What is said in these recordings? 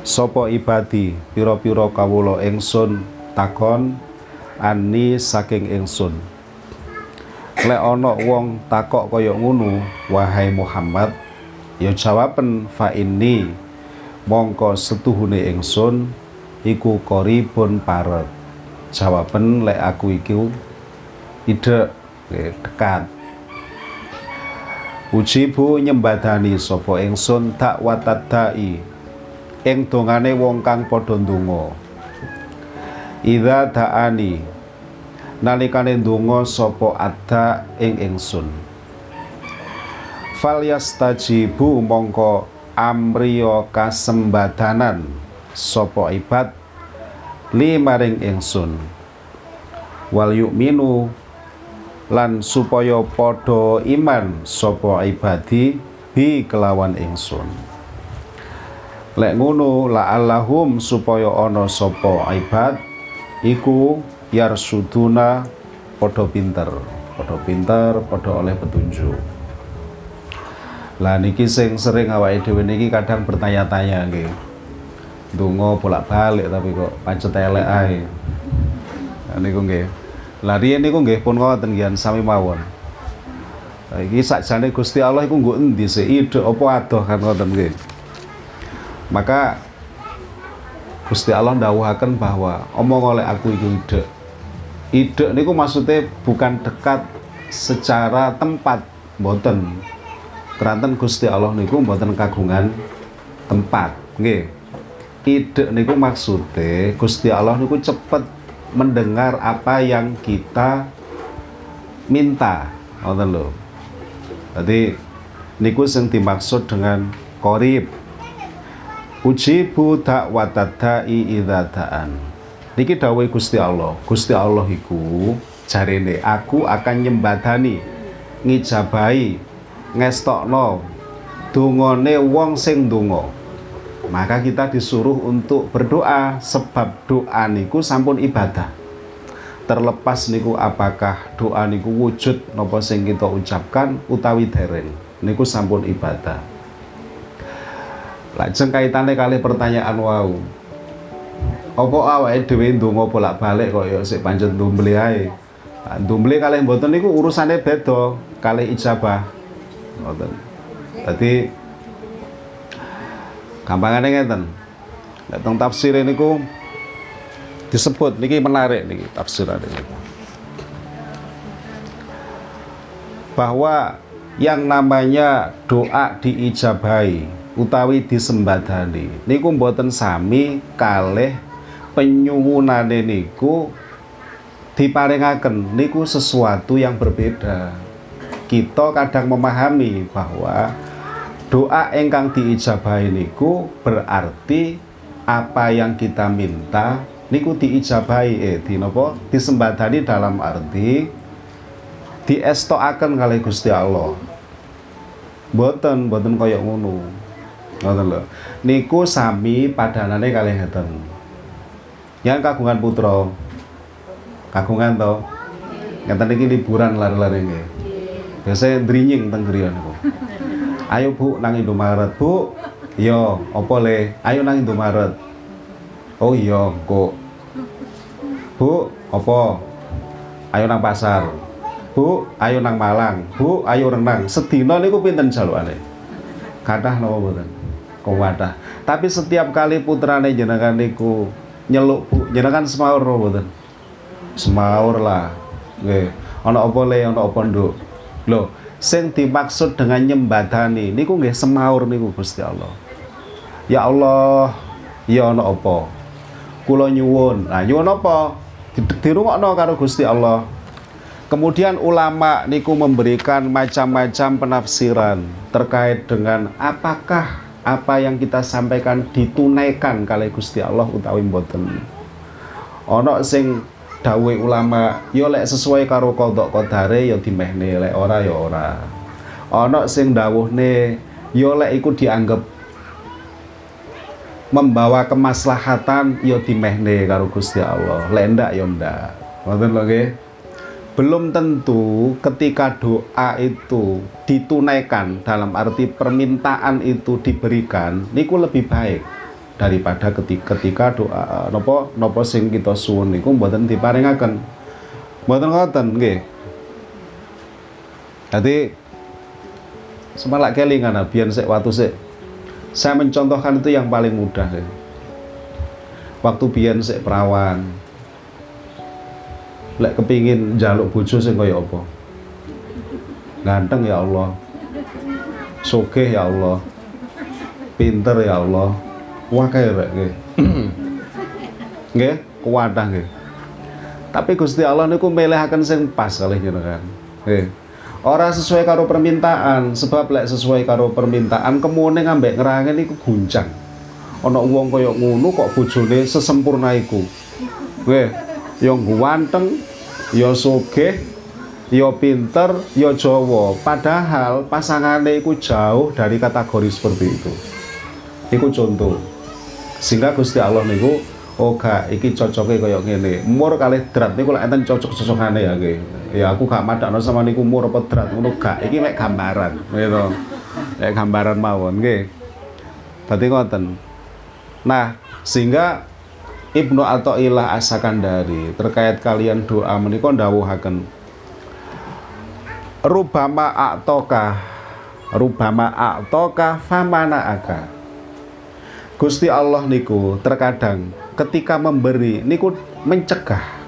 Sopo ibadi pira-pira kawula ingsun takon ani saking ingsun lek ana wong takok kaya ngono wahai Muhammad ya jawaben fa inni mongko setuhune ingsun iku koribun paret jawaben lek aku iki ide dekat. Ujibu nyembadani sapa ingsun tak watadai ing dongane wong kang padha ndonga. Idza da'ani nalikane ndonga sapa ada ing ingsun. Fal yastajibu mongko amriya kasembadanan sapa ibad li maring ingsun. Wal yu'minu lan supaya padha iman sapa ibadi bi kelawan ingsun lek ngono la allahum supaya ana sapa ibad iku yarsuduna padha pinter padha pinter padha oleh petunjuk. Lah niki sing sering awake dhewe niki kadang bertanya-tanya nggih. Donga bolak-balik tapi kok pancet elek ae. Niku nggih. Lah riyen niku nggih pun ngoten nggih sami mawon. Iki sakjane Gusti Allah iku nggo endi sih? Ide apa adoh kan ngoten nggih maka Gusti Allah ndawuhaken bahwa omong oleh aku itu ide ide niku maksudnya bukan dekat secara tempat mboten. Keranten Gusti Allah niku mboten kagungan tempat. Nggih. Ide niku maksudnya Gusti Allah niku cepet mendengar apa yang kita minta. Ngoten lho. Jadi niku sing dimaksud dengan korib ujibu dakwatadai idza da'an. Niki dawuh Gusti Allah. Gusti Allah iku jarene aku akan nyembadani ngijabahi ngestokno dungane wong sing donga maka kita disuruh untuk berdoa sebab doa niku sampun ibadah. Terlepas niku apakah doa niku wujud napa sing kita ucapkan utawi dereng niku sampun ibadah Lajeng kaitane kali pertanyaan wau. Apa awake dhewe ndonga bolak-balik kok ya sik pancet ndumble ae. Ndumble kalih mboten niku urusane beda kalih ijabah. Ngoten. Dadi gampangane ngeten. Nek teng tafsir niku disebut niki menarik niki tafsirane niku. Bahwa yang namanya doa diijabahi utawi disembadani. Niku mboten sami kalih penyuwunane niku diparingaken niku sesuatu yang berbeda. Kita kadang memahami bahwa doa ingkang diijabahi niku berarti apa yang kita minta niku diijabahi. Eh di napa disembadani dalam arti diestokaken kalih Gusti Allah. Boten boten kaya ngono ngoten lho. Niku sami padanane kalih ngeten. Yang kagungan putra. Kagungan to? Ngeten iki liburan lari-lari nggih. Biasa drinying teng griya niku. Ayo bu nang Indomaret. Bu iya apa le? Ayo nang Indomaret. Oh iya kok bu apa? Ayo nang pasar. Bu, ayo nang Malang. Bu, ayo renang. Sedina niku pinten jalukane? Kathah napa mboten? Kuwathah. Tapi setiap kali putrane jenengan niku nyeluk jenengan semaur mboten? Semaur lah. Nggih. Ana apa le, ana apa nduk? Lho, sing dimaksud dengan nyembadani niku nggih semaur niku Gusti Allah. Ya Allah, ya ana apa? Kula nyuwun. Nah, nyuwun apa? Dirungokno karo Gusti Allah. Kemudian ulama niku memberikan macam-macam penafsiran terkait dengan apakah apa yang kita sampaikan ditunaikan kali Gusti Allah utawi mboten. Ana sing dawuh ulama yo lek sesuai karo kodok kodare yo dimehne lek ora yo ora. Ana sing dawuhne yo lek iku dianggap membawa kemaslahatan yo dimehne karo Gusti Allah. Lek ndak yo ndak. Ngoten lho nggih belum tentu ketika doa itu ditunaikan dalam arti permintaan itu diberikan niku lebih baik daripada ketika, ketika doa nopo nopo sing kita suwun niku mboten diparingaken. Mboten ngoten nggih. Jadi semalak kelingan biyen sik waktu sik. Saya mencontohkan itu yang paling mudah sih. Waktu biyen sik perawan, lek kepingin jaluk bojo sing kaya apa? Ganteng ya Allah. Sugih ya Allah. Pinter ya Allah. Wakai rek nggih. Nggih kuwadah nggih. Tapi Gusti Allah niku milihaken sing pas kali jenengan nggih. Ora sesuai karo permintaan sebab lek sesuai karo permintaan kemune ngambek ngerangen iku guncang. Ana wong kaya ngono kok bojone sesempurna iku. Nggih. Yang ganteng ya sugih ya pinter ya Jawa. Padahal pasangannya itu jauh dari kategori seperti itu. Itu contoh. Sehingga Gusti Allah niku gak iki cocoknya kayak gini umur kali drat niku lek enten cocok-cocokane ya nggih. Ya aku gak madakno sama niku umur apa drat. Ngono gak iki mek gambaran gitu. Mek gambaran mawon nggih. Dadi ngoten. Nah sehingga Ibnu Athaillah As-Sakandari terkait kalian doa menika ndawuhaken. Rubama a'toka Rubama a'toka famana aka. Gusti Allah niku terkadang ketika memberi niku mencegah.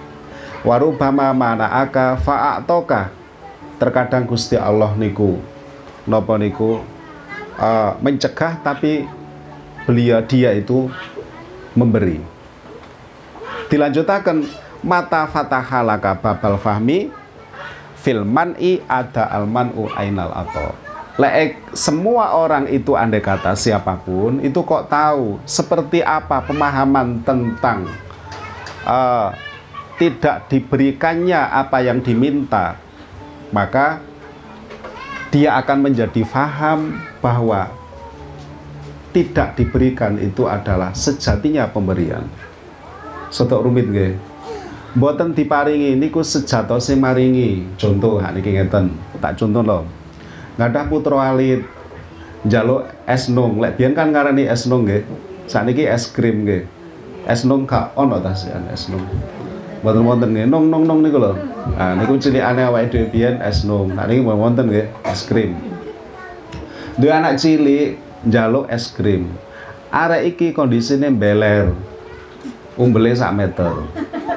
Warubama mana aka fa'atoka terkadang Gusti Allah niku nopo niku uh, mencegah tapi beliau dia itu memberi dilanjutakan mata fatahalaka babal fahmi filman i ada alman u ainal atau Leek semua orang itu andai kata siapa pun itu kok tahu seperti apa pemahaman tentang uh, tidak diberikannya apa yang diminta maka dia akan menjadi faham bahwa tidak diberikan itu adalah sejatinya pemberian sotok rumit nggih. Mboten diparingi niku sejatose maringi. Contoh hak niki ngeten. Tak contoh lho. Ngadah putra alit njaluk es nung. Lek biyen kan ngarani es nung nggih sakniki es krim nggih. Es nung gak ono ta es nung. Mboten wonten nggih. Nung nung nung niku lho. Nah niku cilikane awake dhewe biyen es nung. Nah niki wonten nggih es krim. Duwe anak cilik njaluk es krim. Arek iki kondisine beler umbele sak meter.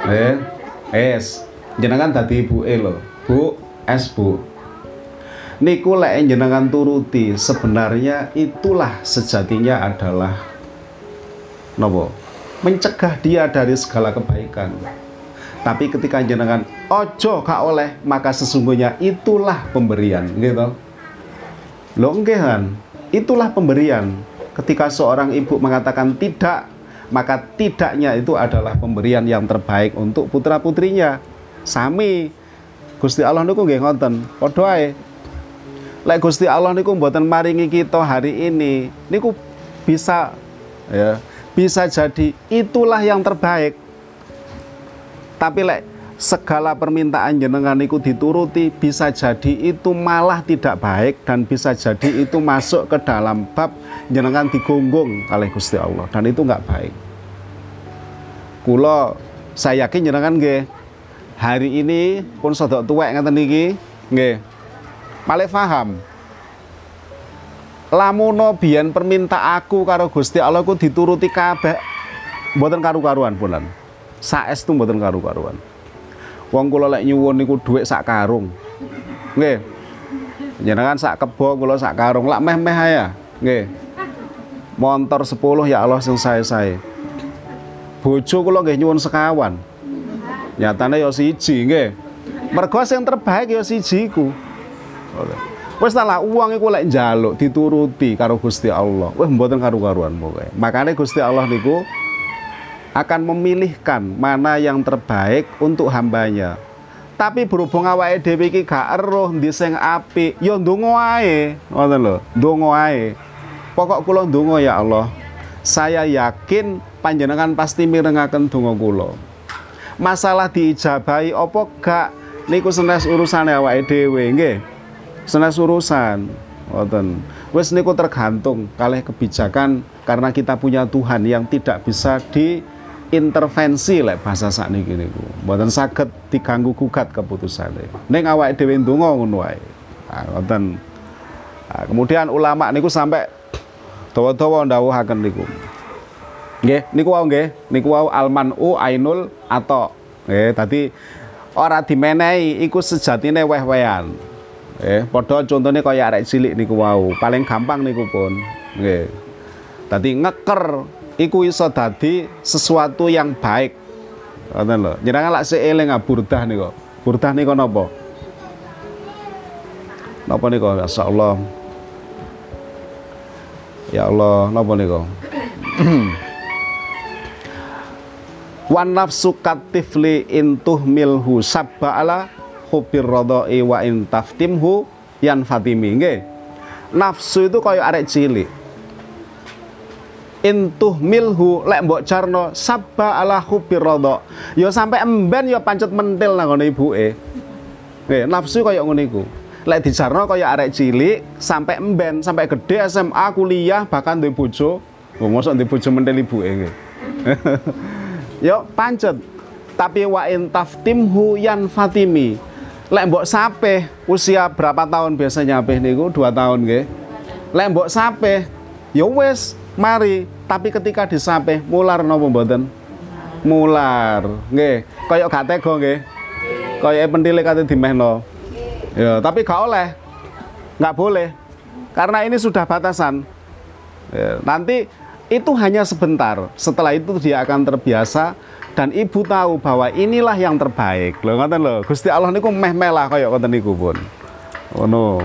Eh es. Jenengan tadi ibu e lo bu es bu. Niku lek jenengan turuti sebenarnya itulah sejatinya adalah nopo? Mencegah dia dari segala kebaikan. Tapi ketika jenengan ojo kak oleh maka sesungguhnya itulah pemberian gitu lo itulah pemberian. Ketika seorang ibu mengatakan tidak maka tidaknya itu adalah pemberian yang terbaik untuk putra putrinya sami. Gusti Allah niku nggih ngoten. Padha ae. Lek Gusti Allah niku mboten maringi kita hari ini niku bisa ya bisa jadi itulah yang terbaik. Tapi lek segala permintaan jenengan itu dituruti bisa jadi itu malah tidak baik dan bisa jadi itu masuk ke dalam bab jenengan digonggong oleh Gusti Allah. Dan itu nggak baik. Kulo saya yakin jenengan nggih hari ini pun sodok tuwek ngeten niki nggih. Malih paham. Lamuno biyen perminta aku karo Gusti Allah ku dituruti kabeh. Mboten karu-karuan punan saestu mboten karu-karuan Wong kula lek nyuwun niku dhuwit sak karung. Nggih. Jenengan sak kebo kula sak karung, lak meh-meh ya. Nggih. Montor 10 ya Allah sing sae-sae. Bojo kula nggih nyuwun sekawan. Nyatane ya siji nggih. Mergo sing terbaik ya siji ku. Wes lah uang iku lek njaluk dituruti karo Gusti Allah. Wah mboten karu-karuan pokoke. Makanya Gusti Allah niku akan memilihkan mana yang terbaik untuk hambanya. Tapi berhubung awake dhewe iki gak eruh ndi sing apik, ya ndonga ae. Ngoten lho, ae. Pokok kula ndonga ya Allah. Saya yakin panjenengan pasti mirengaken donga kula. Masalah diijabahi apa gak niku senes urusane awake dhewe nggih senes urusan ngoten wis niku tergantung kalih kebijakan karena kita punya Tuhan yang tidak bisa diintervensi lek bahasa sakniki niku. Mboten saged diganggu gugat keputusane. Ning awake dhewe ndonga ngono wae ngoten nah, kemudian ulama niku sampai dawa-dawa ndawuhaken niku. Nggih. Niku wau nggih. Niku wau almanu ainul atau nggih tadi ora dimenehi iku sejatine weh-wehan. Eh, padha contohnya kaya arek cilik niku wau, paling gampang niku pun. Nggih. Dadi ngeker iku iso dadi sesuatu yang baik. Ngoten lho. Jenengan lak seeling burdah niku. Burdah niku napa? Napa niku? Masyaallah. Ya Allah, napa niku? Wan nafsu katifli intuh milhu sabba ala hubir rodoi wa in taftimhu yan fatimi nafsu itu kaya arek cilik intuh milhu lek mbok carno sabba ala rodo ya sampai emben ya pancet mentil nang ngene ibuke. Nggih nafsu kaya ngono iku. Lek dijarno kaya arek cilik sampai emben sampai gede SMA kuliah bahkan duwe bojo. Oh, mosok duwe bojo mentil ibuke nggih. Yo pancet. Tapi wa in taftimhu yan fatimi. Lek mbok usia berapa tahun biasanya apeh niku? Dua tahun nggih. Lek mbok sape ya wis mari tapi ketika disape mular napa mboten? Mular nggih. Kaya gak tega nggih. Kaya pentile kate dimehno. Ya tapi gak oleh. Nggak boleh. Karena ini sudah batasan. Ya, nanti itu hanya sebentar. Setelah itu dia akan terbiasa. Dan ibu tahu bahwa inilah yang terbaik. Lho ngoten lho. Gusti Allah niku meh melah kaya ngoten niku pun. Ngono.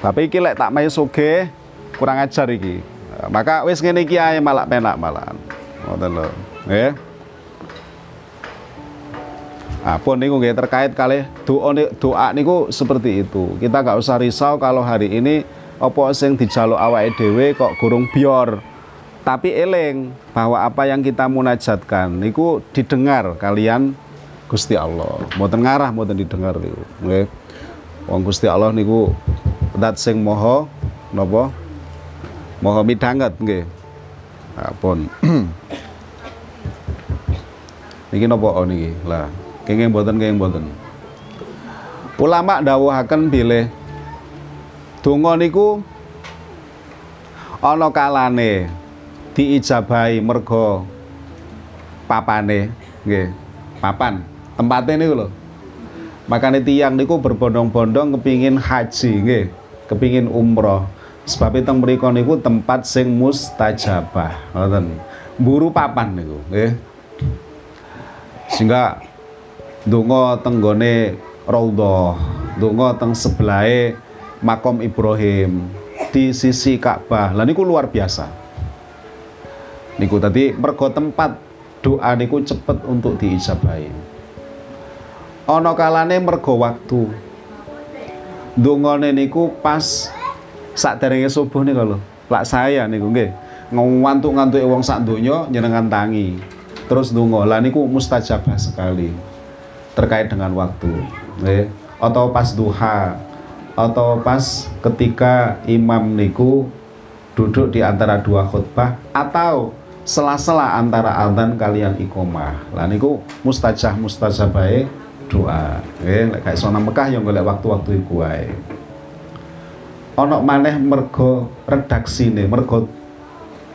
Tapi iki lek tak mayu soge kurang ajar iki maka wis ngene iki ae malah penak malahan ngoten lho. Nggih. Nah, pun niku nggih terkait kali doa doa niku seperti itu. Kita nggak usah risau kalau hari ini apa sing dijaluk awake dhewe kok gurung bior. Tapi eling bahwa apa yang kita munajatkan niku didengar kalian Gusti Allah. Mboten ngarah mboten didengar niku. Nggih. Wong Gusti Allah niku dat sing moho napa moho midanget nggih. Apun niki napa niki? Lah kenging mboten kenging mboten. Ulama dawuhaken bilih donga niku ana kalane diijabahi mergo papane nggih. Papan tempatnya niku lho. Makanya tiang niku berbondong-bondong kepingin haji nggih. Kepingin umroh sebab itu mriku niku tempat sing mustajabah. Ngoten. Buru papan niku nggih. Sehingga donga tenggone raudhah donga teng sebelahe makom Ibrahim di sisi Ka'bah. Lah niku luar biasa. Niku tadi mergo tempat doa niku cepet untuk diijabahi. Ana kalane mergo waktu. Dongane niku pas sakderenge subuh niku lho. Lak saya niku nggih. Ngantuk-ngantuke wong sak donya nyenengan tangi. Terus donga lah niku mustajabah sekali terkait dengan waktu. Nggih. Atau pas duha atau pas ketika imam niku duduk di antara dua khutbah atau sela-sela antara adzan kalian ikomah lah niku mustajah baik doa. Nggih lek gak iso Mekah yang golek waktu-waktu iku wae ana maneh mergo redaksine mergo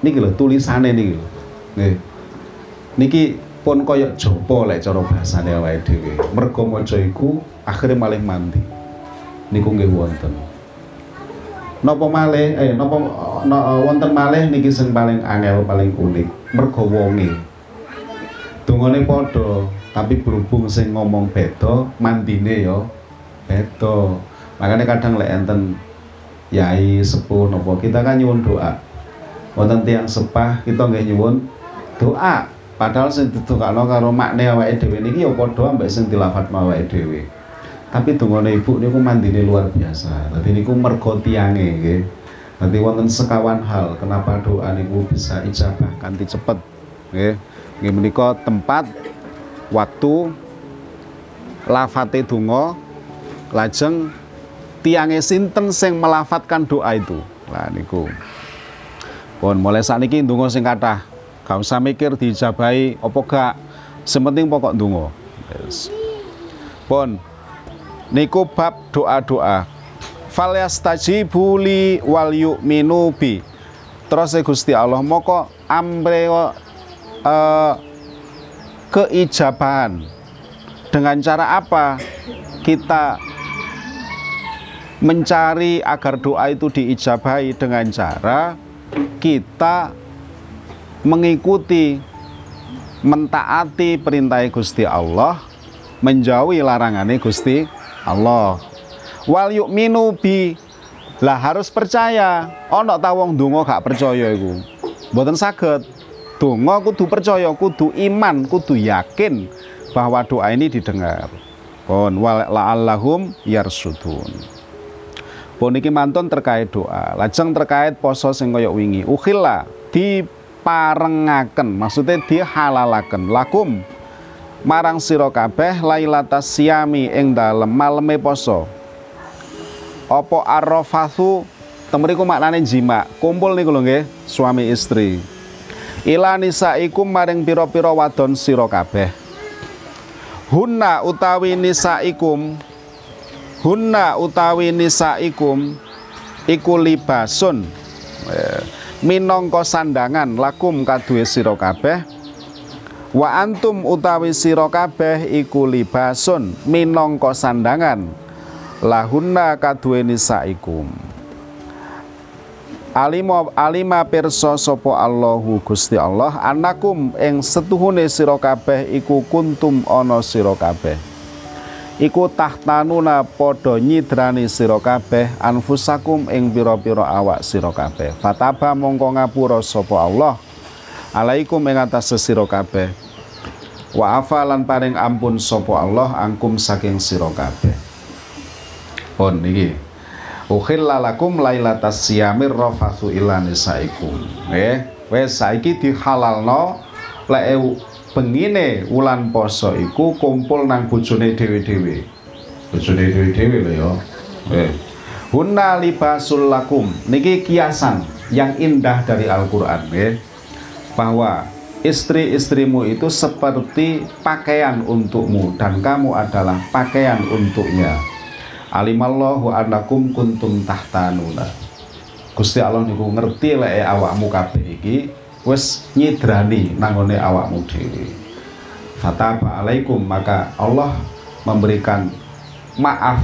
niki lho tulisane niki lho. Nggih. Niki pun kaya jopo lek cara bahasane awake dhewe. Mergo maca iku akhire malih mandi. Niku nggih wonten. Nopo malih eh nopo no, wonten malih niki sing paling angel paling unik? Mergo wonge. Dongane padha tapi berhubung sing ngomong beda mandine ya beda. Makanya kadang lek enten yai sepuh nopo. Kita kan nyuwun doa. Wonten tiang sepah kita nggak nyuwun doa. Padahal sing didongakno karo makne awake dhewe niki ya padha ambek sing dilafat awake dhewe. Tapi dongane ibu niku mandine luar biasa. Dadi niku mergo tiange nggih. Nanti wonten sekawan hal kenapa doa niku bisa ijabah kanthi cepet nggih. Nggih menika tempat waktu lafate donga lajeng tiange sinten sing melafatkan doa itu. Lah niku. Pun mulai saat ini donga sing kathah. Gak usah mikir dijabahi apa gak. Sementing pokok donga. Yes. Pun niku bab doa-doa falyastajibu li wal yu'minu bi terus Gusti Allah moko amre uh, keijabahan dengan cara apa kita mencari agar doa itu diijabahi dengan cara kita mengikuti mentaati perintah Gusti Allah menjauhi larangannya Gusti Allah. Wal yu'minu bi lah harus percaya. Ono ta wong donga gak percaya iku? Mboten saged. Donga kudu percaya kudu iman kudu yakin bahwa doa ini didengar. Wal la'allahum yarsudun pun iki mantun terkait doa. Lajeng terkait poso sing kaya wingi. Ukhilla diparengaken. Maksudnya dihalalaken. Lakum marang sira kabeh lailatas siami ing dalem maleme poso. Opo arrofathu temeriku maknane jima kumpul niku lho nggih suami istri. Ila nisaikum maring pira-pira wadon sira kabeh. Hunna utawi nisaikum hunna utawi nisaikum iku libasun. Eh, minangka sandangan lakum kaduwe sira kabeh. Wa antum utawi sira kabeh iku libasun minangka sandangan. Lahunna kaduweni saikum Alima alima pirsa sapa Allahu Gusti Allah anakum ing setuhune sira kabeh iku kuntum ana sira kabeh iku tahtanuna padha nyidrani sira kabeh anfusakum ing pira-pira awak sira kabeh. Fataba mongko ngapura sapa Allah. Alaikum ing atas sira kabeh. Wa afalan paring ampun sapa Allah angkum saking sira kabeh. Pun niki ukhilla lakum lailatas siyamir rafathu ila nisaikum. Nggih. Wis saiki dihalalno lek bengine wulan poso iku kumpul nang bojone dhewe-dhewe. Bojone dhewe-dhewe lho ya. Eh. Hunna libasul lakum. Niki kiasan yang indah dari Al-Qur'an nggih. Bahwa istri-istrimu itu seperti pakaian untukmu dan kamu adalah pakaian untuknya. Alimallahu annakum kuntum tahtanuna. Gusti Allah niku ngerti lek awakmu kabeh iki wis nyidrani nangone awakmu dhewe. Fataba alaikum maka Allah memberikan maaf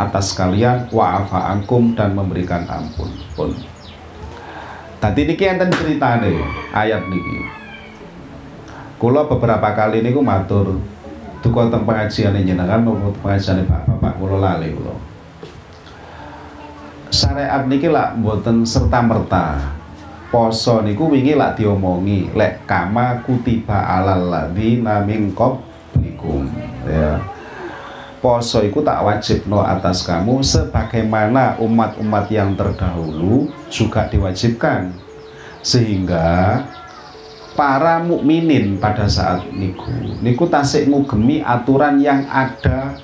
atas kalian wa'afa angkum dan memberikan ampun pun. Tadi niki enten ceritane ayat niki. Kula beberapa kali niku matur duka teng pengajian jenengan maupun pengajian bapak-bapak kula lali kula. Syariat niki lak mboten serta merta poso niku wingi lak diomongi lek kama kutiba alal ladzina min qablikum ya. Poso iku tak wajib no atas kamu sebagaimana umat-umat yang terdahulu juga diwajibkan. Sehingga para mukminin pada saat niku niku tasik ngugemi aturan yang ada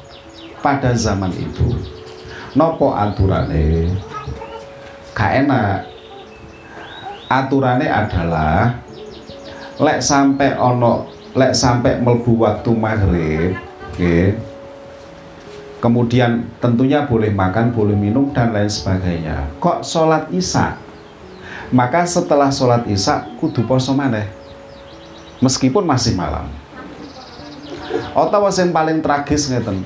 pada zaman itu. Nopo aturane? Gak enak aturane adalah lek sampai ono lek sampai melbu waktu maghrib okay, kemudian tentunya boleh makan boleh minum dan lain sebagainya. Kok sholat isya? Maka setelah sholat isya kudu poso maneh meskipun masih malam. Otawa yang paling tragis ngeten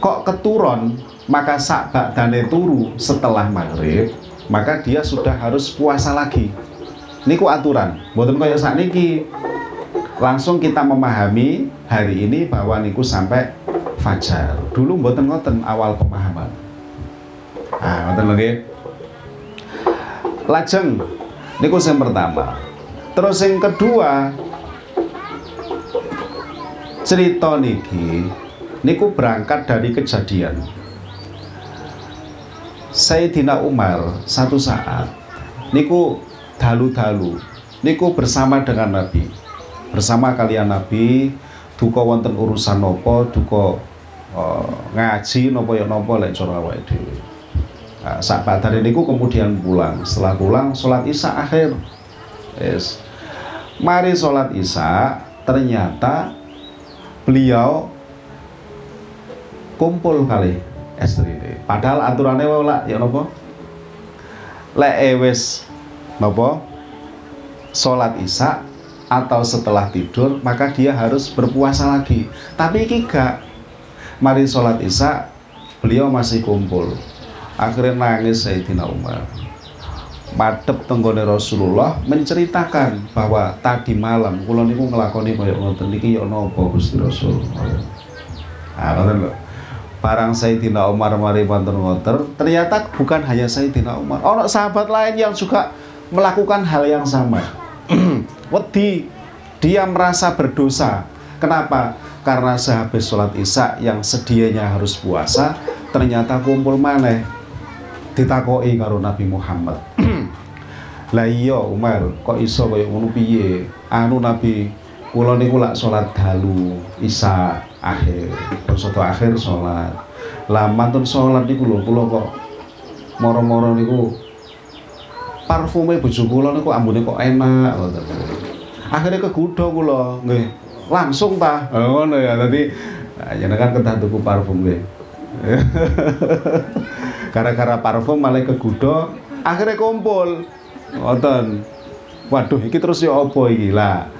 kok keturun maka sak dane turu setelah maghrib maka dia sudah harus puasa lagi. Niku aturan. Boten kaya niki langsung kita memahami hari ini bahwa niku sampai fajar. Dulu boten ngoten awal pemahaman. Ah ngoten lagi lajeng niku yang pertama. Terus yang kedua cerita niki niku berangkat dari kejadian Sayyidina Umar satu saat niku dalu-dalu niku bersama dengan Nabi. Bersama kalian Nabi duka wonten urusan nopo duka uh, ngaji nopo ya nopo lek cara awake dhewe. Nah, saat niku kemudian pulang. Setelah pulang sholat isya akhir. Yes. mari sholat isya ternyata beliau kumpul kali istri padahal aturannya lah ya nopo? Lek ewes nopo? Sholat isya atau setelah tidur maka dia harus berpuasa lagi. Tapi iki gak. Mari sholat isya beliau masih kumpul. Akhirnya nangis Sayyidina Umar. Madep tenggone Rasulullah menceritakan bahwa tadi malam kula niku nglakoni kaya ngoten niki ya napa Gusti Rasul. Ah ngoten lho barang Sayyidina Umar mari wonten ngoten. Ternyata bukan hanya Sayyidina Umar ono sahabat lain yang juga melakukan hal yang sama. Wedi dia merasa berdosa. Kenapa? Karena sehabis sholat isya yang sedianya harus puasa ternyata kumpul maneh. Ditakoi karo Nabi Muhammad. Lah iya Umar kok iso kaya ngono piye? Anu Nabi kula niku lak salat dalu isya akhir. Bersoto akhir sholat. Lah mantun sholat niku lho kula kok moro-moro niku parfume bojo kula niku ambune kok enak akhirnya kegudo kula nggih. Langsung ta oh, ngono ya tadi nah, kan kedah tuku parfum nggih. Gara-gara parfum malah kegudo akhirnya kumpul. Ngoten. Waduh iki terus ya apa iki? Lah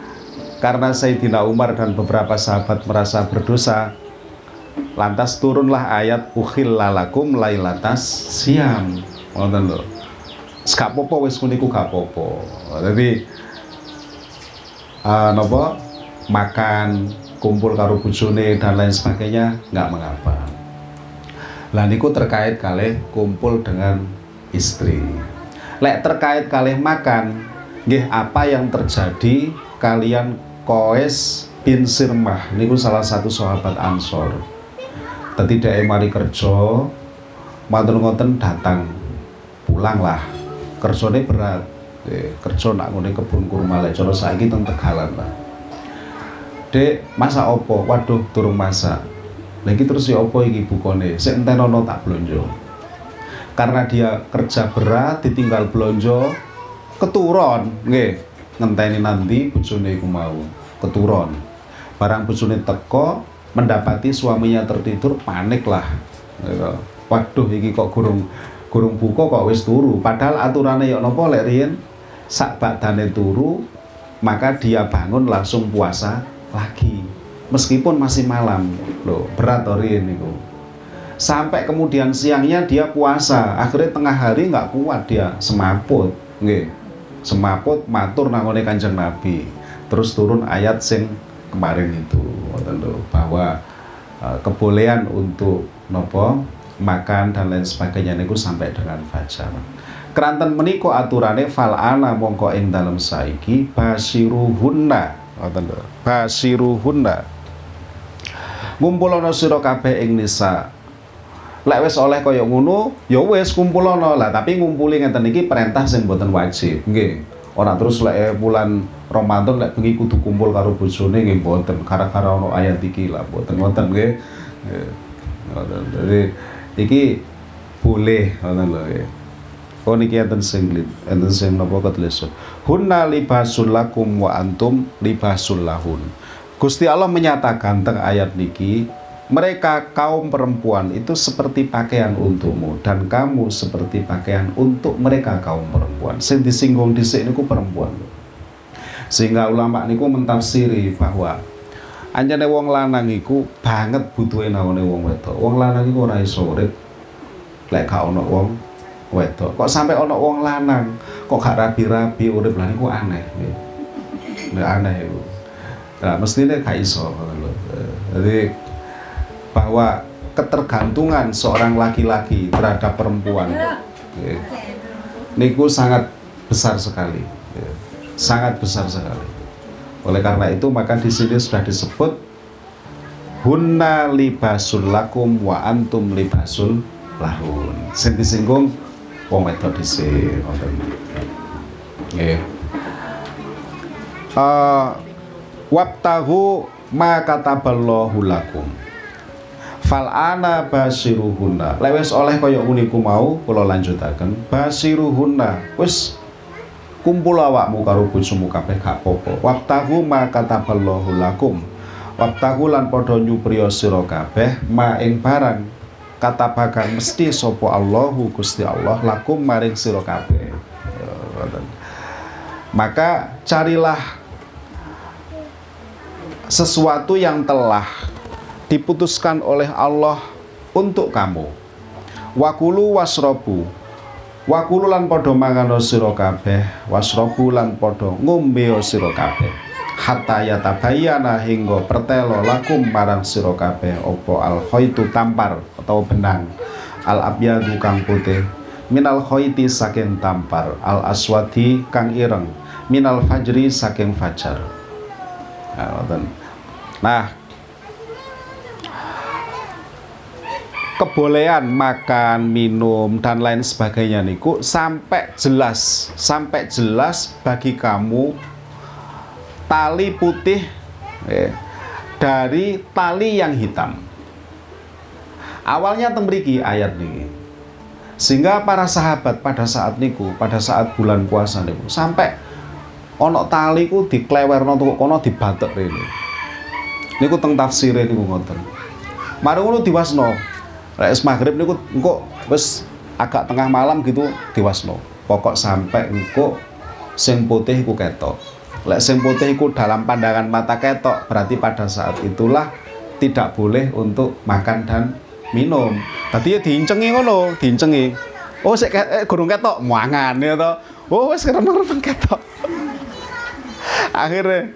karena Sayyidina Umar dan beberapa sahabat merasa berdosa, lantas turunlah ayat ukhil lalakum lailatas siam. Ngoten lho. Gak popo wis kuniku gak popo. Jadi uh, napa makan kumpul karo bojone dan lain sebagainya nggak mengapa. Lah niku terkait kali kumpul dengan istri. Lek terkait kali makan, nggih apa yang terjadi kalian Koes bin Sirmah niku salah satu sahabat Ansor. Tadi dia mari kerja, matur ngoten datang, pulanglah. Kerjane berat. Eh, kerja nak ngene kebun kurma lek cara saiki teng Tegalan lah. Dek, masa opo? Waduh, turun masak. Lagi terus ya opo iki bukone? Sik entenono tak blonjo. Karena dia kerja berat, ditinggal blonjo, keturun, nggih. Ngenteni nanti bojone iku mau keturun. Barang bojone teko mendapati suaminya tertidur panik lah. Gitu. waduh iki kok gurung gurung buka kok wis turu. Padahal aturannya ya nopo lek riyen? Sak badane turu maka dia bangun langsung puasa lagi. Meskipun masih malam loh berat ori ini sampai kemudian siangnya dia puasa akhirnya tengah hari nggak kuat dia semaput nggih semaput matur nangone kanjeng nabi terus turun ayat sing kemarin itu bahwa uh, kebolehan untuk nopo makan dan lain sebagainya niku sampai dengan fajar. Keranten meniko aturannya fal ana mongko ing dalam saiki basiruhunna lho. Basiruhunna. Ngumpulono sira kabeh ing nisa. Lek wis oleh kaya ngono, ya wis kumpulono lah, tapi ngumpuli ngeten iki perintah sing mboten wajib. Nggih. Ora terus lek bulan Ramadan lek bengi kudu kumpul karo bojone nggih mboten gara-gara ono ayat iki lah mboten wonten nggih. Jadi iki boleh ngoten lho ya. Oh niki enten sing enten sing napa ketulis. Hunna libasul lakum wa antum libasul lahun. Gusti Allah menyatakan teng ayat niki mereka kaum perempuan itu seperti pakaian untukmu dan kamu seperti pakaian untuk mereka kaum perempuan. Sing disinggung dhisik niku perempuan. Sehingga ulama niku mentafsiri bahwa anjane wong lanang iku banget butuhe nawone wong wedok. Wong lanang iku ora iso urip lek gak ono wong wedok. Kok sampai ono wong lanang kok gak rabi-rabi urip lan iku aneh. Nek aneh iku. Nah, mestinya gak iso Jadi bahwa ketergantungan seorang laki-laki terhadap perempuan niku sangat besar sekali ya. sangat besar sekali. Oleh karena itu maka di sini sudah disebut hunna libasul lakum wa antum libasul lahun. Sing disinggung wong wedok dhisik wonten nggih uh, wabtahu ma kataballahu lakum fal ana basiruhunna. Lewes oleh kaya uniku mau kula lanjutaken. Basiruhunna. Wis kumpul awakmu karo bojomu kabeh gak apa-apa. Ma kataballahu lakum. Wabtahu lan padha nyupriya sira kabeh ma ing barang. Katabakan mesti sapa Allahu Gusti Allah lakum maring sira kabeh. Maka carilah sesuatu yang telah diputuskan oleh Allah untuk kamu wakulu wasrobu Wakulu lan padha mangano sira kabeh, wasrabu lan padha ngombe sira kabeh. Hatta yatabayyana hingga pertelo lakum marang sira kabeh apa al khaitu tampar atau benang. Al abyadu kang putih minal khaiti saking tampar al aswadi kang ireng minal fajri saking fajar. Nah, kebolehan makan, minum dan lain sebagainya niku sampai jelas, sampai jelas bagi kamu tali putih eh, dari tali yang hitam. Awalnya tembriki ayat nih. Sehingga para sahabat pada saat niku, pada saat bulan puasa niku sampai onok tali ku diklewerno tuku kono dibatek rene. Niku teng tafsir niku ngoten. Mari ngono diwasno, Rek maghrib niku engko wis agak tengah malam gitu diwasno. Pokok sampai engko sing putih iku ketok. Lek sing putih iku dalam pandangan mata ketok, berarti pada saat itulah tidak boleh untuk makan dan minum. Tadi ya diincengi ngono, diincengi. Oh, sik eh, gurung ketok, mangan ya to. Oh, wis kerem-kerem ketok. Akhirnya,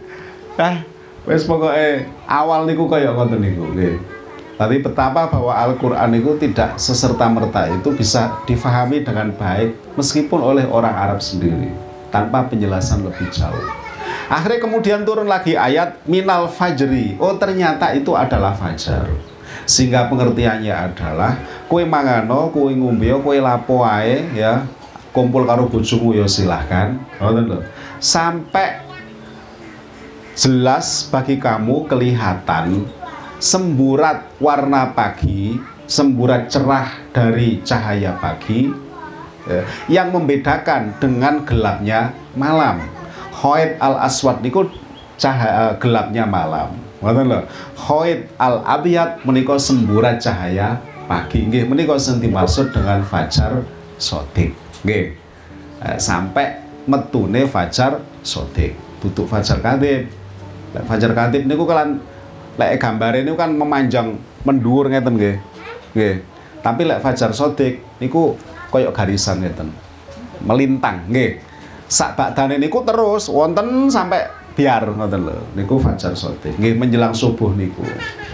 ah, wis pokoknya awal niku kaya ngoten niku nggih. Tapi betapa bahwa Al-Quran itu tidak seserta-merta itu bisa difahami dengan baik meskipun oleh orang Arab sendiri tanpa penjelasan lebih jauh. Akhirnya kemudian turun lagi ayat minal fajri. Oh ternyata itu adalah fajar. Sehingga pengertiannya adalah kue mangano, kue ngombe, kue lapo ae ya kumpul karo bojomu ya silahkan. Sampai jelas bagi kamu kelihatan semburat warna pagi, semburat cerah dari cahaya pagi ya, yang membedakan dengan gelapnya malam. Hoid al aswad niku cahaya gelapnya malam. Ngoten lho. Hoid al abiyat menika semburat cahaya pagi. Nggih menika sing dimaksud dengan fajar sodik. Nggih. Eh, sampai metune fajar sodik. Tutup fajar kadib. Fajar kadib niku kalian lek gambar ini kan memanjang mendur ngeten nggih. Nggih. Tapi lek Fajar Sodik niku koyok garisan ngeten. Melintang nggih. Sak bakdane niku terus wonten sampai biar ngoten lho. Niku Fajar Sodik. Nggih menjelang subuh niku.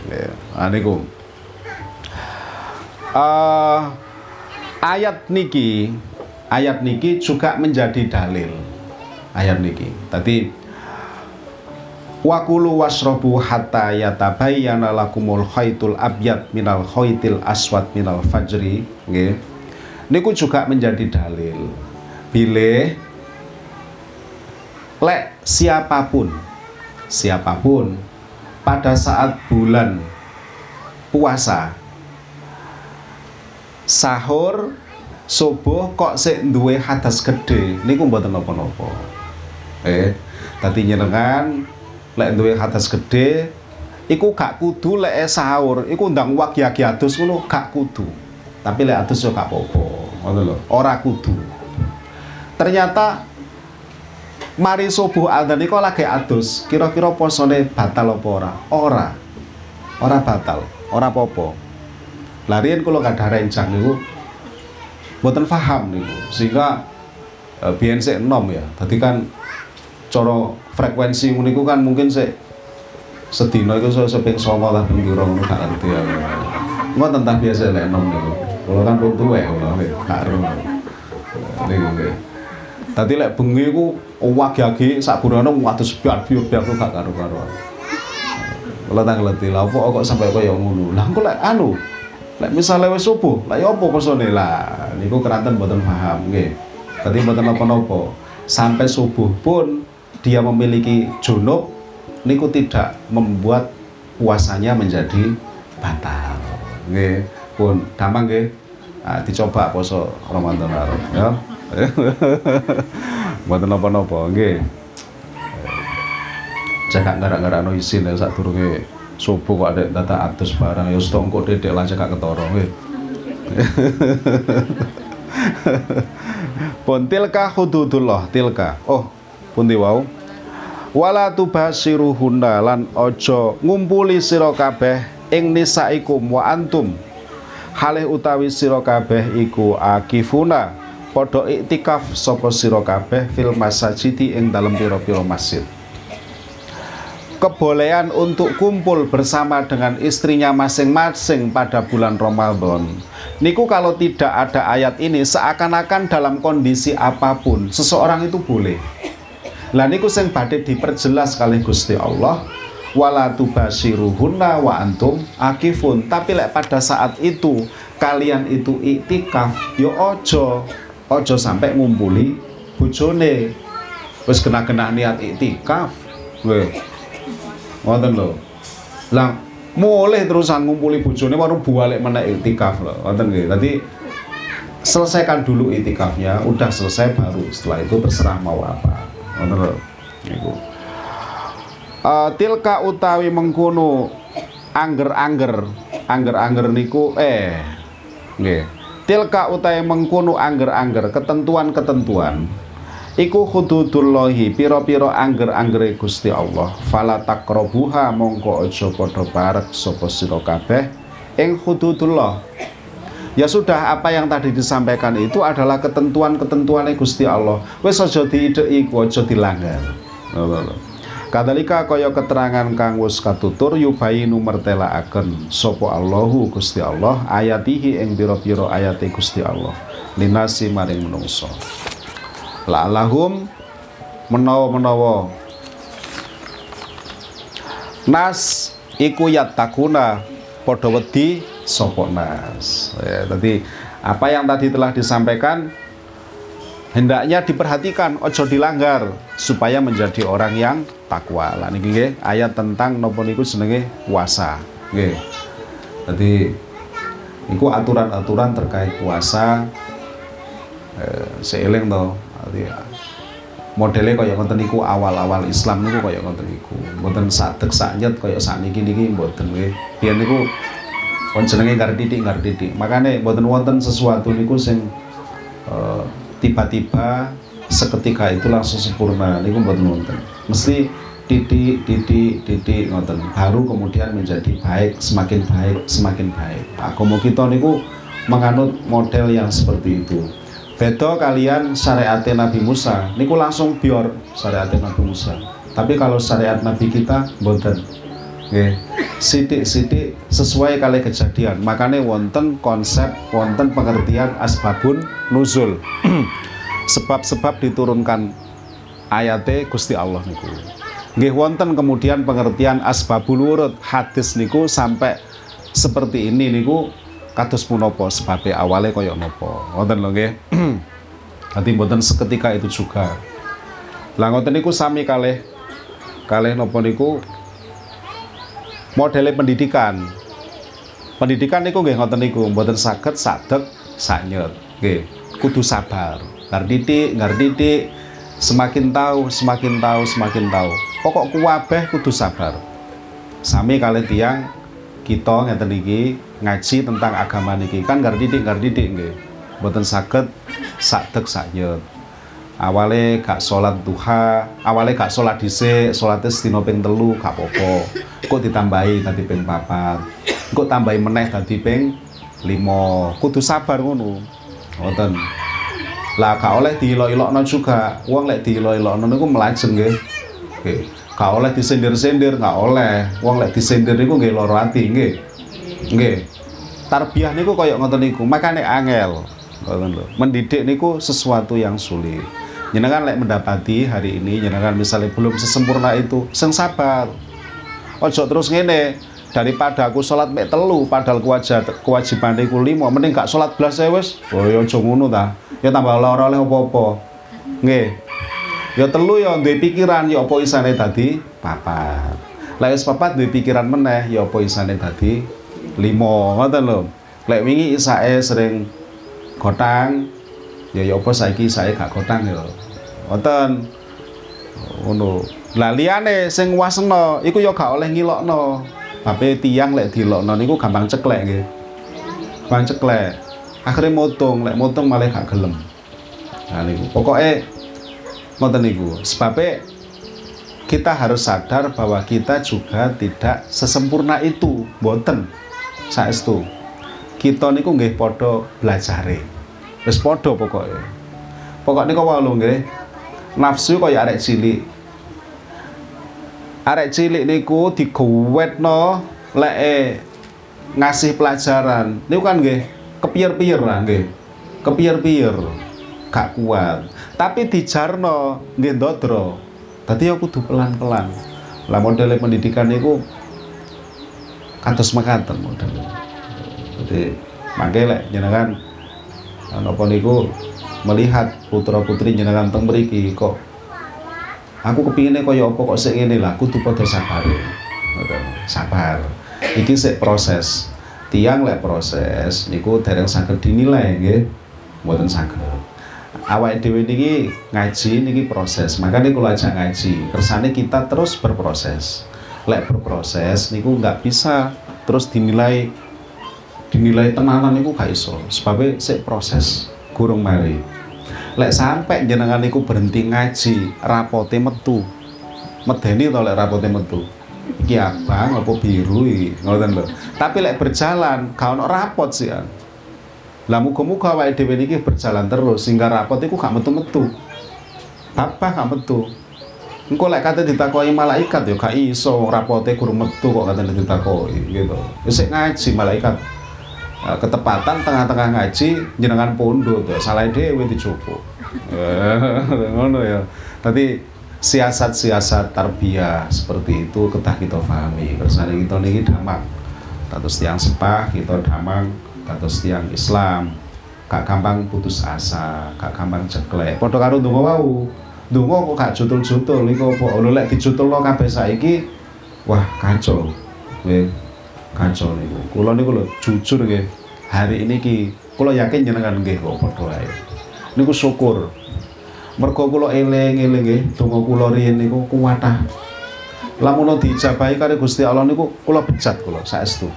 Nggih. Ah niku. Uh, ayat niki ayat niki juga menjadi dalil ayat niki tadi Wakulu wasrobu hatta yatabayyana lakumul khaitul abyad minal khaitil aswad minal fajri. Nggih. Niku juga menjadi dalil. Bile lek siapa pun siapa pun pada saat bulan puasa sahur subuh kok sik duwe hadas gede niku mboten napa-napa. Eh tadi nyenengan lek duwe hadas gede iku gak kudu lek sahur iku ndang wagi-agi adus ngono gak kudu. Tapi lek adus yo gak apa-apa. Ngono lho. Ora kudu. Ternyata mari subuh adzan iku lagi adus kira-kira posone batal apa ora? Ora. Ora batal ora apa-apa. Larian kalau gak ada rencang niku mboten paham niku. Sehingga e, biyen sik enom ya. Tadi kan cara frekuensi ngono kan mungkin sik sedina iku seping 9 lah ping pira ngono gak ngerti ya. Ngoten tentang biasa lek enom niku. Kula kan rung tuwek kula gak ero. Niku nggih. Lek bengi ku wagi-agi sak burono wates biar-biar ku gak karo-karuan. Kalau tak ngerti lah, kok sampai kaya ngono. Lah engko lek anu, lek misalnya wis subuh, lek ya apa pesone lah. Niku keranten mboten paham nggih. Tadi mboten napa-napa. Sampai subuh pun dia memiliki junub niku tidak membuat puasanya menjadi batal. Nggih, pun gampang nggih. Nah, dicoba poso Ramadan ya. Mboten napa-napa nggih. Cekak gara-gara no isin ya sak durunge subuh kok ada data atus barang ya stok engko dedek lah cekak ketara nggih. Pun tilka hududullah tilka. Oh, pundi wau? Wala tubasiruhunna lan ojo ngumpuli sira kabeh ing nisaikum wa antum. Halih utawi sira kabeh iku akifuna padha iktikaf sapa sira kabeh fil masajidi ing dalem pira-pira masjid kebolehan untuk kumpul bersama dengan istrinya masing-masing pada bulan Ramadan. Niku kalau tidak ada ayat ini seakan-akan dalam kondisi apa pun seseorang itu boleh. Lah niku sing badhe diperjelas kali Gusti Allah wala tubashiruhunna wa antum akifun tapi lek pada saat itu kalian itu iktikaf yo ya ojo ojo sampai ngumpuli bojone wis kena-kena niat iktikaf weh Ngoten lho. Lah mulai terusan ngumpuli bojone baru balik mana itikaf lho. Ngoten nggih. Tadi selesaikan dulu itikafnya, udah selesai baru setelah itu terserah mau apa. Niku. Uh, tilka utawi mengkono angger-angger angger-angger niku eh nggih. Tilka utawi mengkono angger-angger ketentuan-ketentuan iku hududullahi pira-pira angger-anggere Gusti Allah. Fala takrobuha mongko aja padha barek sapa sira kabeh. Ing hududullah ya sudah apa yang tadi disampaikan itu adalah ketentuan-ketentuan Gusti Allah. Wis aja diideki aja dilanggar. Kadalika kaya keterangan kang wis katutur yubayinu mertelaaken sapa Allahu Gusti Allah ayatihi ing pira-pira ayate Gusti Allah. Linasi maring menungso. La'alahum menawa-menawa. Nas iku takuna padha wedi sapa nas. Ya tadi apa yang tadi telah disampaikan hendaknya diperhatikan ojo dilanggar supaya menjadi orang yang takwa. Lah niki nggih ayat tentang nopo niku jenenge puasa. Nggih. Dadi niku aturan-aturan terkait puasa eh, seiling to. Modelnya kaya ngoten niku awal-awal Islam niku kaya ngoten niku. Mboten sadek saknyet kaya sakniki niki mboten nggih. Biyen niku kon jenenge ngartitik ngartitik. Makane mboten wonten sesuatu niku sing uh, tiba-tiba seketika itu langsung sempurna niku mboten wonten. Mesti titik titik titik ngoten baru kemudian menjadi baik semakin baik semakin baik. Agama kita niku menganut model yang seperti itu Beto kalian syariat Nabi Musa niku langsung bior syariat Nabi Musa tapi kalau syariat Nabi kita boten sidik-sidik sesuai kali kejadian. Makanya wonten konsep wonten pengertian asbabun nuzul. Sebab-sebab diturunkan ayate Gusti Allah niku. Nggih wonten kemudian pengertian asbabul wurud. Hadis niku sampai seperti ini niku kados punapa sebabe awale kaya napa ngoten lho nggih. Nanti mboten seketika itu juga. Lah ngoten niku sami kalih kalih napa niku modele pendidikan. Pendidikan niku nggih ngoten niku mboten saged sadek sanyet. Nggih kudu sabar. Ngardidik ngardidik semakin tahu semakin tahu semakin tahu. Pokok kuwabeh kudu sabar. Sami kalian tiang kita ngeten iki ngaji tentang agama niki. Kan ngardidik ngardidik nggih. Mboten saged sakdek saknyet awale gak sholat duha awale gak sholat dhisik salate sedina ping telu gak apa-apa. Kok ditambahi tadi ping papat. Kok tambahi meneh tadi ping lima. Kudu sabar ngono. Ngoten lah gak oleh diilo-ilokno juga. Wong lek diilo-ilokno niku melajeng nggih. Nggih. Gak oleh disendir-sendir gak oleh. Wong lek disendir niku nggih lara ati nggih. Nggih. Tarbiyah niku kaya ngoten niku. Makane angel. Mendidik niku sesuatu yang sulit. Jenengan lek mendapati hari ini jenengan misalnya belum sesempurna itu sing sabar. Ojo terus ngene daripada aku sholat mek telu padahal kewajiban kewajiban iku lima mending gak sholat belas ya wis oh ya aja ngono ta. Ya tambah lara oleh apa-apa. Nggih. Ya telu ya duwe pikiran ya apa isane dadi? Papat. Lek wis papat duwe pikiran meneh ya apa isane dadi? Lima ngoten lho. Lek wingi isae sering gotang ya ya apa saiki saya gak gotang ya ngoten ngono lah liyane sing wasena iku ya gak oleh ngilokno tapi tiang lek dilokno niku gampang ceklek nggih. Gampang ceklek. Akhirnya motong, lek motong malah gak gelem. Nah niku pokoknya ngoten niku. Sebabnya kita harus sadar bahwa kita juga tidak sesempurna itu, boten. Saestu. Kita niku nggih padha belajare. Wis padha pokoknya. Pokoknya kok wae nggih. Nafsu kaya arek cilik. Arek cilik niku digowetno lek ngasih pelajaran. Niku kan nggih kepiyer-piyer lah nggih. Kepiyer-piyer gak kuat. Tapi dijarno nggih ndodro. Dadi aku kudu pelan-pelan. Lah model pendidikan niku kantos mekaten model jadi mangke lek jenengan napa niku? Melihat putra putri jenengan teng mriki kok aku kepinginnya kaya apa kok sik ngene lah kudu padha sabar. Sabar. Iki sik proses. Tiang lek proses niku dereng saged dinilai nggih. Mboten saged. Awake dhewe niki ngaji niki proses. Makanya kalau aja ngaji kersane kita terus berproses. Lek berproses niku nggak bisa terus dinilai dinilai tenanan niku gak iso. Sebabnya sik proses gurung mari. Lek sampai jenengan niku berhenti ngaji rapote metu. Medeni to lek rapote metu? Iki abang apa biru ngoten lho. Tapi lek berjalan gak ono rapot sih ya lah muga-muga awake dhewe niki berjalan terus sehingga rapot iku gak metu-metu. Apa gak metu. Engko lek kate ditakoki malaikat ya gak iso rapote kurang metu kok kate ditakoki gitu. Wis ngaji malaikat ketepatan tengah-tengah ngaji jenengan pondok tuh. Salah dhewe dicoba ngono ya. Tapi siasat-siasat tarbiyah seperti itu ketah kita pahami kersane kita niki damang. Terus tiang sepah kita damang. Terus tiang Islam. Gak gampang putus asa gak gampang ceklek padha karo ndonga wau. Ndonga kok gak jutul-jutul. Iku apa? Lho lek dijutulno kabeh saiki wah kacau kacau niku. Kula niku lho jujur nggih hari ini ki kula yakin jenengan nggih kok padha ae niku syukur. Mergo kula eling-eling nggih donga kula riyin niku kuwatah. Lamun diijabahi karo Gusti Allah niku kula bejat kula saestu.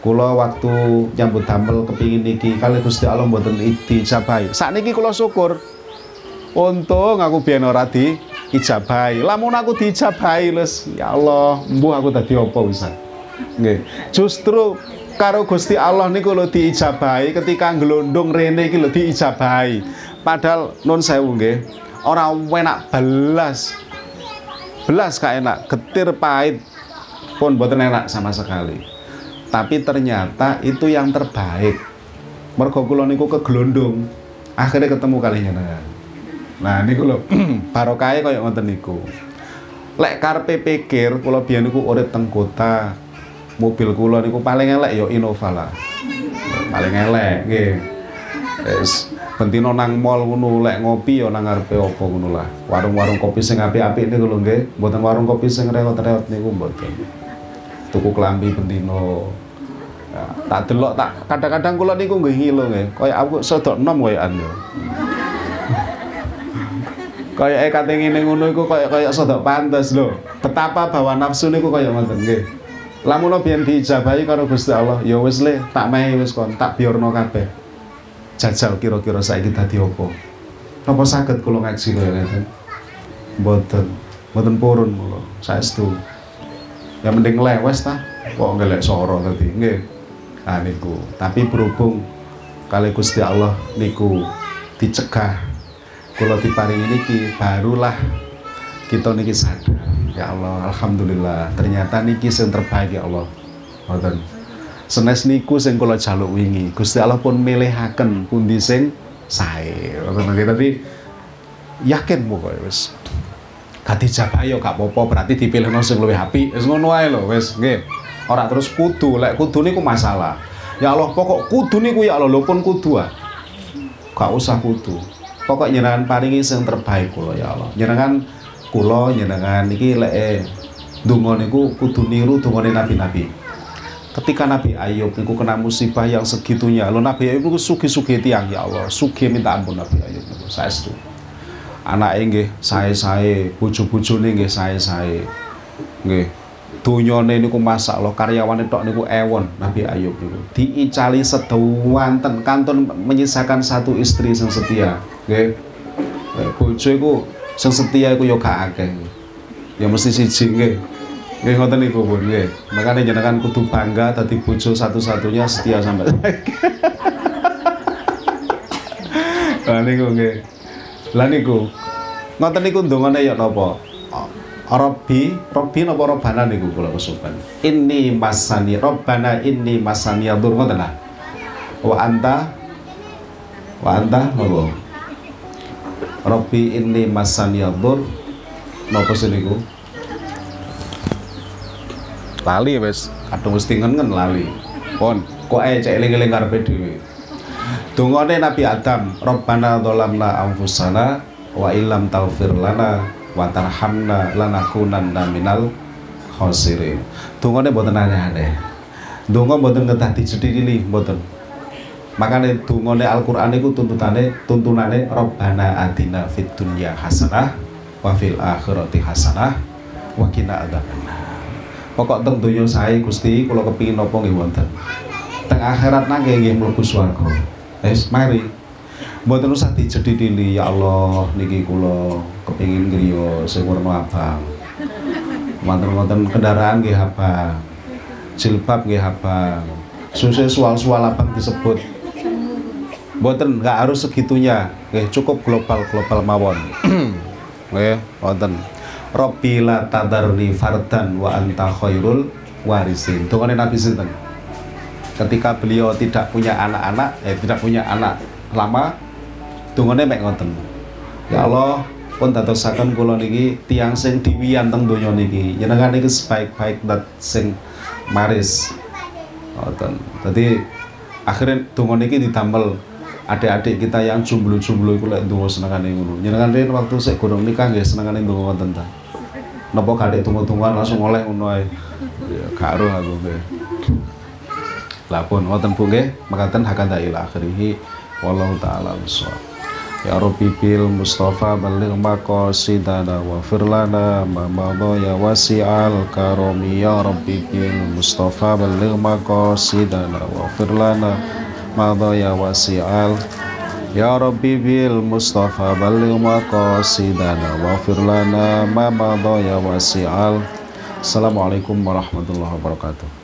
Kula waktu nyambut damel kepingin niki kali Gusti Allah mboten diijabahi sakniki kula syukur. Untung aku biyen ora di ijabahi lamun aku diijabahi les. Ya Allah mbuh aku tadi apa bisa Justru karo Gusti Allah niku lho diijabahi ketika nglondong rene iki lho diijabahi. Padahal nun sewu nggih, ora enak belas. Belas gak enak, getir pahit pun boten enak sama sekali. Tapi ternyata itu yang terbaik. Mergo kula niku keglondong. Akhirnya ketemu kali jenengan. Nah niku lho barokahe kaya ngoten niku. Lek karepe pikir kula biyen niku urip kota, mobil kula niku paling elek ya Innova lah. Paling elek nggih. Wis bentino nang mall ngono lek ngopi ya nang ngarepe apa ngono lah. Warung-warung kopi sing apik-apik niku lho nggih. Mboten warung kopi sing rewot-rewot niku mboten. Tuku klambi bentino. Ya, tak delok tak kadang-kadang kula niku nggih ngilo nggih. Kaya aku sedok enom koyokan yo. Kaya kate ngene ngono iku kaya kaya sedok pantes lho. Betapa bahwa nafsu niku kaya ngoten nggih lamun biyen diijabahi karo Gusti Allah ya wis le tak mehi wis kon tak biorno kabeh. Jajal kira-kira saiki dadi apa? Napa saged kula ngaji kaya ngeten mboten mboten purun kula saestu. Ya mending lewes ta kok ngelek soro tadi nggih. Ah niku. Tapi berhubung kali Gusti Allah niku dicegah kula diparingi niki barulah kita niki sadar ya Allah alhamdulillah. Ternyata niki sing terbaik ya Allah. Ngoten. Senes niku sing kula jaluk wingi. Gusti Allah pun milihaken pundi sing sae. Ngoten nggih. Tapi yakin pokoknya wis. Gak dijabah yo gak apa-apa berarti dipilih sing luwih apik. Wis ngono ae lho wis nggih. Ora terus kudu. Lek kudu niku masalah. Ya Allah pokok kudu niku ya Allah lho pun kudu ah. Gak usah kudu. Pokok nyenengan paringi sing terbaik kula ya Allah. Nyenengan kula nyenengan iki lek eh, donga niku kudu niru dongane nabi-nabi. Ketika Nabi Ayub niku kena musibah yang segitunya lo Nabi Ayub niku sugi-sugi tiang ya Allah sugi minta ampun Nabi Ayub niku. Saestu anak nggih sae-sae bojo-bojone nggih sae-sae. Nggih. Donyane niku masak lo karyawane tok niku ewon Nabi Ayub niku. Diicali sedawanten kantun menyisakan satu istri yang setia. Nggih. Bojo sing setia iku yo gak akeh ya mesti siji nggih Nggih ngoten niku pun nggih. Makane jenengan kudu bangga dadi bojo satu-satunya setia sampai Lah niku nggih. Lah niku ngoten niku ndongane ya napa? Robbi, Robbi napa Robbana niku kula kesupen. Inni masani Robbana inni masani yadur ngoten lah. Wa anta wa anta napa? Robbi inni masani yadur napa sih niku? lali wis kadung wis tingen lali. Pon kok ae cek eling-eling karepe dhewe? Dungane Nabi Adam Rabbana dzalamna anfusana wa illam taghfir lana wa tarhamna lanakunanna minal khosirin dungane mboten aneh-aneh donga mboten ngetah dijedhili mboten makanya dungane Al-Qur'an iku tuntutane tuntunane Rabbana adina fid dunya hasanah wa fil akhirati hasanah wa qina adzabannar. Pokok teng sae Gusti kula kepingin napa nggih wonten? Teng akhirat nangge nggih mlebu swarga. Wis mari. Mboten usah dijedhili ya Allah niki kula kepingin griya sing warna abang. Wonten-wonten kendaraan nggih abang jilbab nggih abang. Susu sual-sual abang disebut mboten nggak harus segitunya nggih cukup global-global mawon nggih wonten Rabbi la tadarni fardan wa anta khairul warisin. Dongane Nabi sinten? Ketika beliau tidak punya anak-anak, eh tidak punya anak lama, dongane mek ngoten. Ya Allah, pun dadosaken kula niki tiang sing diwian teng donya niki. Jenengan niki sebaik-baik dat sing maris. Ngoten. Dadi akhirnya dongane niki ditamel adik-adik kita yang jomblo-jomblo iku lek ndonga senengane ngono. Jenengan waktu sik gorong nikah nggih senengane ndonga ngoten ta. Napa kali tunggu-tungguan langsung oleh ngono ae. Ya karo aku nggih. Lah pun wonten Bu nggih. Mekaten hakata ila akhirih wallahu taala bisawab. Ya Rabbi bil Mustafa baligh maqasidana wa firlana ma madha ya wasi'al karomi Ya Rabbi bil Mustafa baligh maqasidana wa firlana madha ya wasi'al Ya Rabbi bil Mustafa balligh maqasidana waghfir lana ma madha ya wasi'al Assalamualaikum warahmatullahi wabarakatuh